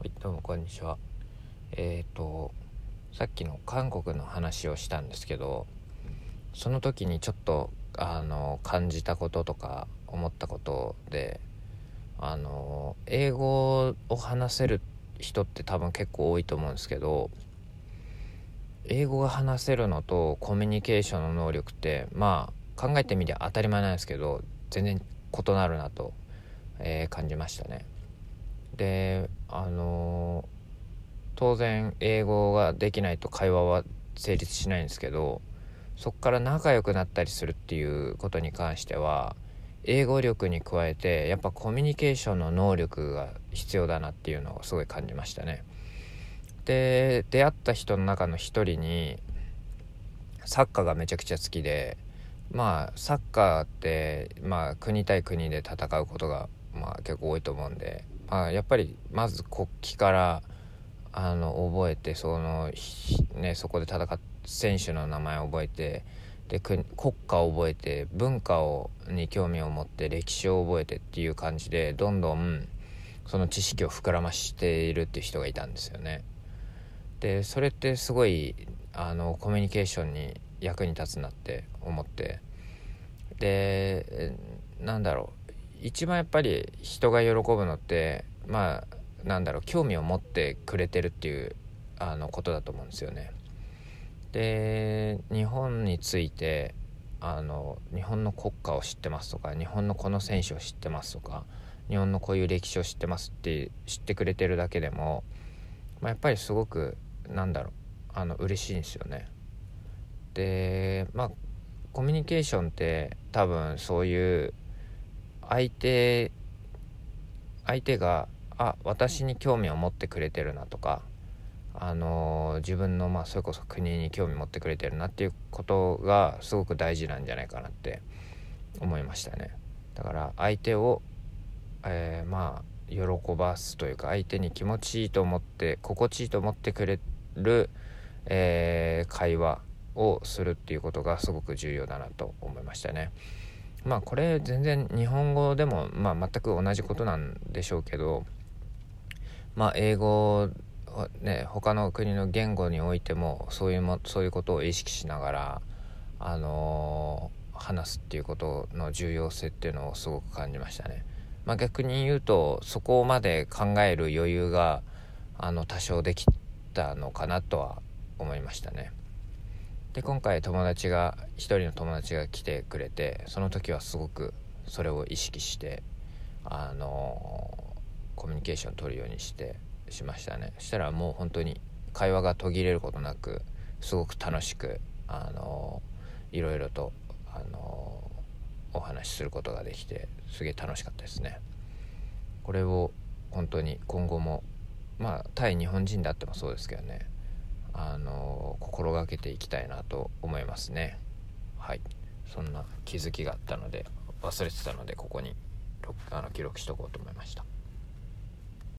はい、どうもこんにちは。えっ、とさっきの韓国の話をしたんですけど、その時にちょっとあの感じたこととか思ったことで、あの英語を話せる人って多分結構多いと思うんですけど、英語が話せるのとコミュニケーションの能力ってまあ考えてみりゃ当たり前なんですけど、全然異なるなと、えー感じましたね。であの当然英語ができないと会話は成立しないんですけどそこから仲良くなったりするっていうことに関しては英語力に加えてやっぱコミュニケーションの能力が必要だなっていうのをすごい感じましたね。で出会った人の中の一人にサッカーがめちゃくちゃ好きでまあサッカーってまあ国対国で戦うことがまあ結構多いと思うんであ、やっぱりまず国旗からあの覚えてその、ね、そこで戦っ選手の名前を覚えてで国家を覚えて文化をに興味を持って歴史を覚えてっていう感じでどんどんその知識を膨らましているっていう人がいたんですよね。でそれってすごいあのコミュニケーションに役に立つなって思ってでなんだろう一番やっぱり人が喜ぶのってまあなんだろう興味を持ってくれてるっていうあのことだと思うんですよね。で日本についてあの日本の国家を知ってますとか日本のこの選手を知ってますとか日本のこういう歴史を知ってますって知ってくれてるだけでも、まあ、やっぱりすごくなんだろうあの嬉しいんですよね。でまあコミュニケーションって多分そういう相手相手があ私に興味を持ってくれてるなとかあの自分のまあそれこそ国に興味持ってくれてるなっていうことがすごく大事なんじゃないかなって思いましたねだから相手を、えー、まあ喜ばすというか相手に気持ちいいと思って心地いいと思ってくれる、えー、会話をするっていうことがすごく重要だなと思いましたね。まあこれ全然日本語でも、まあ、全く同じことなんでしょうけどまあ英語ね他の国の言語においてもそういうもそういうことを意識しながらあのー、話すっていうことの重要性っていうのをすごく感じましたね。まあ、逆に言うとそこまで考える余裕があの多少できたのかなとは思いましたね。で今回友達が一人の友達が来てくれてその時はすごくそれを意識してあのコミュニケーション取るようにしてしましたね。そしたらもう本当に会話が途切れることなくすごく楽しくあのいろいろとあのお話しすることができてすげえ楽しかったですね。これを本当に今後もまあ対日本人であってもそうですけどね。あの心がけていきたいなと思いますね。はい。そんな気づきがあったので忘れてたのでここにあの記録しとこうと思いました。